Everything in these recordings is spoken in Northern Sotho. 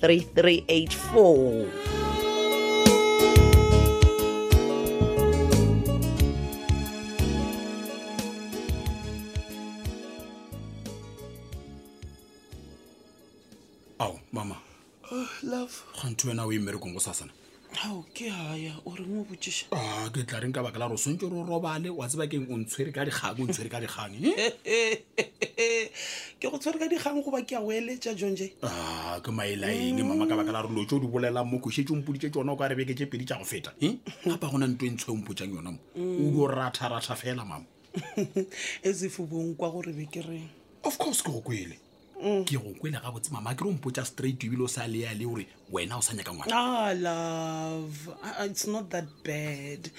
3384 mama oh, love ga ntho wena o e mmerekong go sasana ao ke aya o reng o botsiša a ah, ke tla reng ka baka la gore swantse re o robale wa tseba keng o ntshwere ka dikgang o ntshwere ka dikgang ke go tshwere ka dikgang goba ke a o eletša john je a ah, ke maelaeng mama ka baka la gore lo tse o di bolelang mo košetse o mpoditse tsone o ka re beke tse pedi tša go feta gapa gona nto e ntshwe o mpotsang yona mo o dio ratharatha fela mama as if bonkwa gore be ke reng of course ke go kwele Mm. ke go kwele ga botse mama ke re mpotsa straight ebile o sa leya le gore wena o sa nyaka ngwana ah love ah, ah, it's not that bad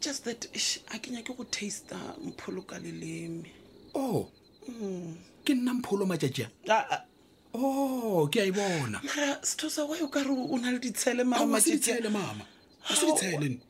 just that a ke nyake go taster mpholo ka leleme o oh. mm. ke nna mpholo matšatši a o oh, ke a e bona mara sethosa wa o ka re o na le ditshele mama ga se ditshele mama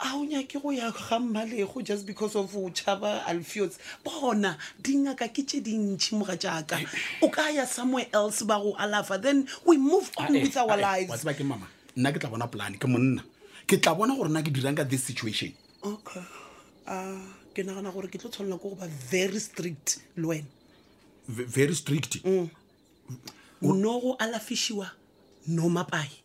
a o nyake go ya ga mmalego just because of o tšhaba alfiots bona dingaka ke tše dintšhi moga jaaka o ka ya somewhere else ba go alafa then we move on with our lives tseba ke mama nna ke tla bona polane ke monna ke tla bona gore na ke dirang ka this situation okay uh, ke nagana gore ke tlo tshwanela ko go ba very strict le wena very strict mm. no go alafišiwa no mapae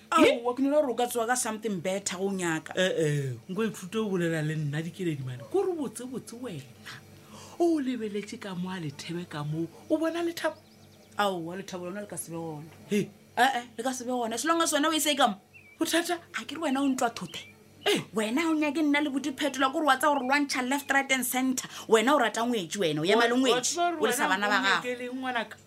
aowa ke nela gore o ka tsoa ka something better go nyaka ee eh, eh, nko ithute o bolela le nna dikeledi mane ko re botsebotse wena o lebeletse ka mo a lethebe ka moo o bona lethabo aowa lethabo lona le ka sebe gona ee eh, le ka sebe gona selonga sone o e se kamo bothata a ke re wena o ntlwa thote wena o nyake nna le bodiphetola kore wa tsa gore lwantšha left right and center wena o ratang oetse wena o ema le ngwetse o le sa bana ba gago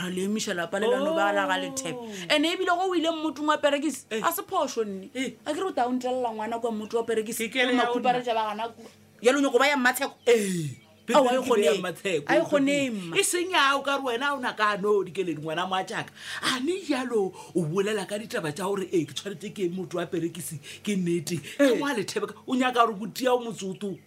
ra le emiša lapa le lano ba laga lethebe and-e ebile go o ile mmotong wa perekise a se phoso nne a ke re o ta o ntelela ngwana kwa mmoto wa perekisemakhuparetša ba gana kua jalo nyoko ba ya mmatsheko a kgonee mma e seng yao ka re wena o na ka no dikeledi ngwana moa jaaka a ne jalo o bolela ka ditaba tša gore ee ke tshwanetse ke motho wa perekise ke nnete ke moa lethebeka o nyaka gore go tia o motsoto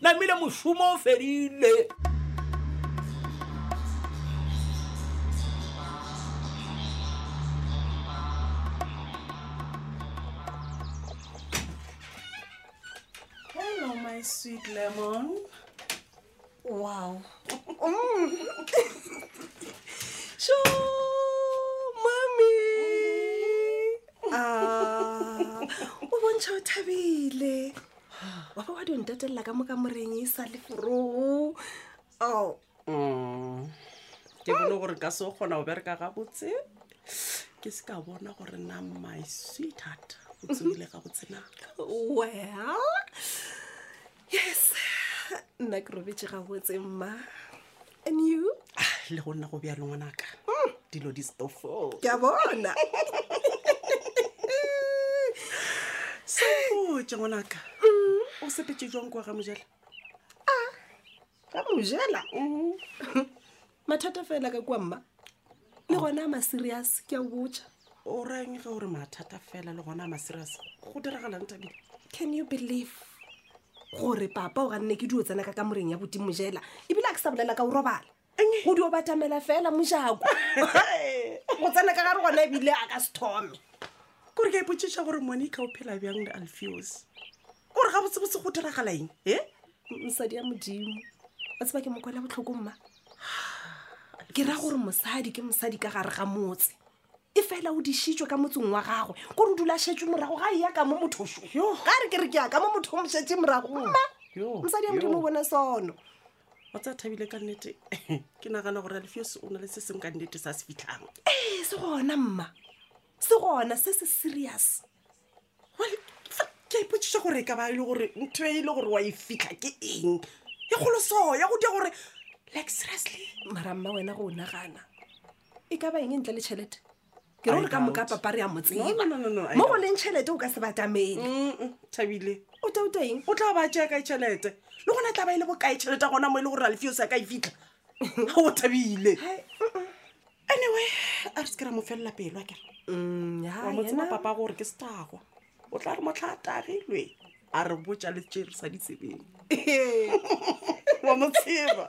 namile mošomo o fedile Hello, my sweet lemon. Wow. Mm. Shoo, mommy. Ah, o bontšha o thabile. wa ba wa di ntatelela ka moka moreng e sa le foroo o Mm. ke bone gore ka se o kgona go bereka gabotse ke se ka bona gore na my sweetheart o tsebile gabotse na well yes nna ke robetse gabotse mma and you ah, le go nna go bja lengwanaka hmm. dilo di stofo ke a bona sepotse ngwanaka hmm. o sepetse jwang kwa ga mojela ah, ga mojela hmm. mathata fela ka kwa mma le gona a maserius ke a o botša o reng ge o re mathata fela le gona a maserius go diragalang tabile can you believe gore papa o ganne ke dio tsena ka ka moreng ya boti mojela ebile a ke sa bolela ka o robala go dio batamela fela mojako go tsena ka gare gona ebile a ka se thome kore ke a ipotsiša gore monica o phela bjang le alfios kore ga botsebotse go diragalaeng e mosadi ya modimo a tseba ke mokwela botlhoko mma ke ra gore mosadi ke mosadi ka gare ga motse e fela o dišitswe ka motseng wa gagwe kore o dula a šetse morago ga e ya ka mo mothoso ga re ke re ke ya ka mo motho o mošetse morago mm. mma mosadi ya modimo o bone sono wa tsa thabile ka nnete ke nagana gore alefeos o na le se seng ka nnete sa se fitlhang ee se gona mma se gona se se serious ke ipotsiša gore e ka ba e le gore ntho e le gore wa e fitlha ke eng e kgolo so ya go dia gore like seriously maramma wena go nagana e ka ba eng e ntle le tšhelete ke re gore ka moka papa re ya motseba mo go leng tšhelete o ka se batamele thabile o tauta eng o tla ba tšea kae tšhelete le gona tla ba e le bokae tšhelete gona mo e le gore alfio se ya ka e fitlha o thabile anyway a re se ke ra mo felela pelo a kere Mm, ya, wa mo tseba yena- papa gore ke setago o tla re motlha a tagilwe a re botša le tše re sa di tsebeng wa mo tseba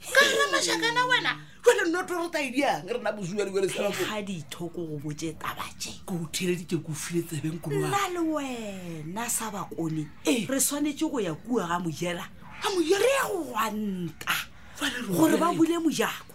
ka gona mašakana wena jale nno toro ta ediang re na bosuwa diwele ga ditho ko go botse tabatse ko o theleditse ko file tsebeng koloa nna le wena sa bakone ee. re tshwanetse go ya kua ga mojela ga mojela ya go gwanta gore ba bule mojako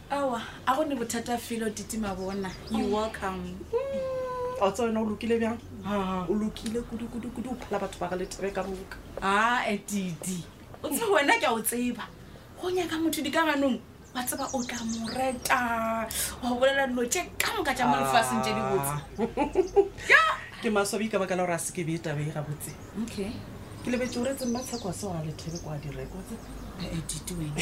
awa a go ne bothata felo titima bona you oh. welcome mm, a tsa wena o lokile bjang o lokile kudukudukudu o phala batho ba ga lethebe ka boka a edidi o tse wena ke a o tseba go nyaka motho di ka ganong wa tseba o tla mo reta wa go bolela dilo tše ka moka tša mo lefaseng tše di botse ah. ke maswabi ka baka la gore a se ke be e tabe e gabotse okay ke lebetse o retseng ba tsheko a se gora lethebe kwa direkotse ba edite wena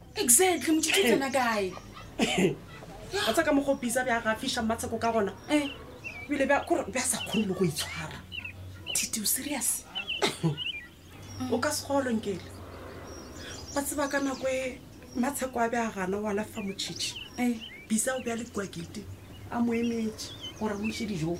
exactly motho ke tsena kae a tsa ka mo go bisa bja ga fisha matsheko ka gona eh. bile bja kore bja sa kgone le go itshwara tite o serious o ka se golonkele ba tseba ka nako e matsheko a bja gana wa lafa motšhitšhi eh. bisa o bja le kwa kete a mo emetse gore mo ise dijong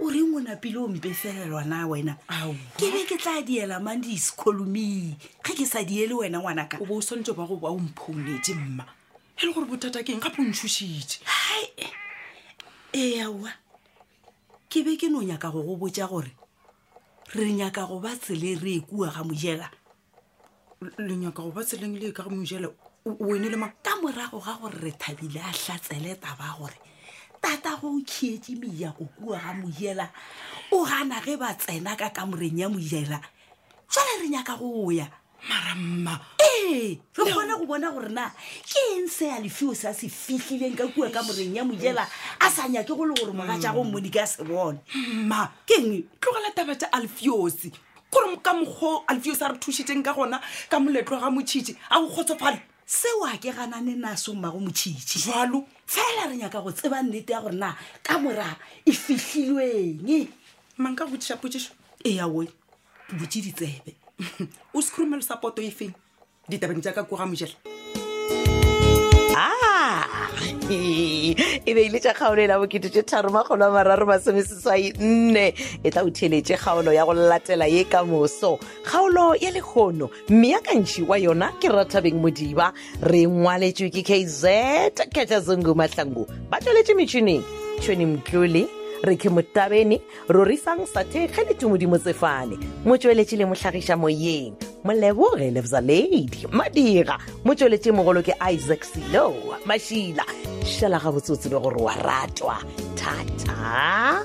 o reng o napile o mpefelelwa na wena ke be ke tla diela mang disecolomee ge ke sa diele wena ngwanaka o bo o swantse ba go ba o mphounetse mma e le gore bothata keng gape o ntšhušitše eaowa ke be ke no nyaka go go botja gore re nyaka go ba tsele re e kua ga mojela le nyaka go ba tseleng le e ka go mojele wene le ma ka morago ga gore re thabile a hlatsele taba gore tata go o khietse meya go kua ga mojela o gana ge ba tsena ka kamoreng ya mojela jale re nyaka go ya maramma ee re kgone go bona gore na ke eng se ya lefio se a se fitlhileng ka kua ka moreng ya mojela a sa nyake go le gore moga ja go mmone ke a se bone mma ke eng tlogela taba tsa alfiosi kore ka mokgwa alfio sa re thušitseng ka gona ka moletlo ga motšhitši a go kgotsofale seo a ke ganane naso mmago motšhitši jalo fela re nyaka go tseba nnete ya gore na ka mora e fihlilweng mang ka go botšiša potsišo eyaoe ke botse ditsebe o sekhurumelo sa poto e feng ditabeng tša ka koga mojela e be ile tša kgaolo e la bokete tše tharo makgolo a mararo masomeseswai nne e tla utheletše kgaolo ya go latela ye ka moso kgaolo ya lekgono mme ya kantši wa yona ke rathabeng modiba re ngwaletšwe ke kz ketla zungu mahlangu ba tšweletše metšhineng tšhweni mtlole re ke motabene rorisang sa thekge le tumodimo tsefane mo tšweletše le mohlagiša moyeng moleboge lebza lady madira mo tšweletše mogolo ke isaac selo mašila šala ga botsotsi be gore wa ratwa thata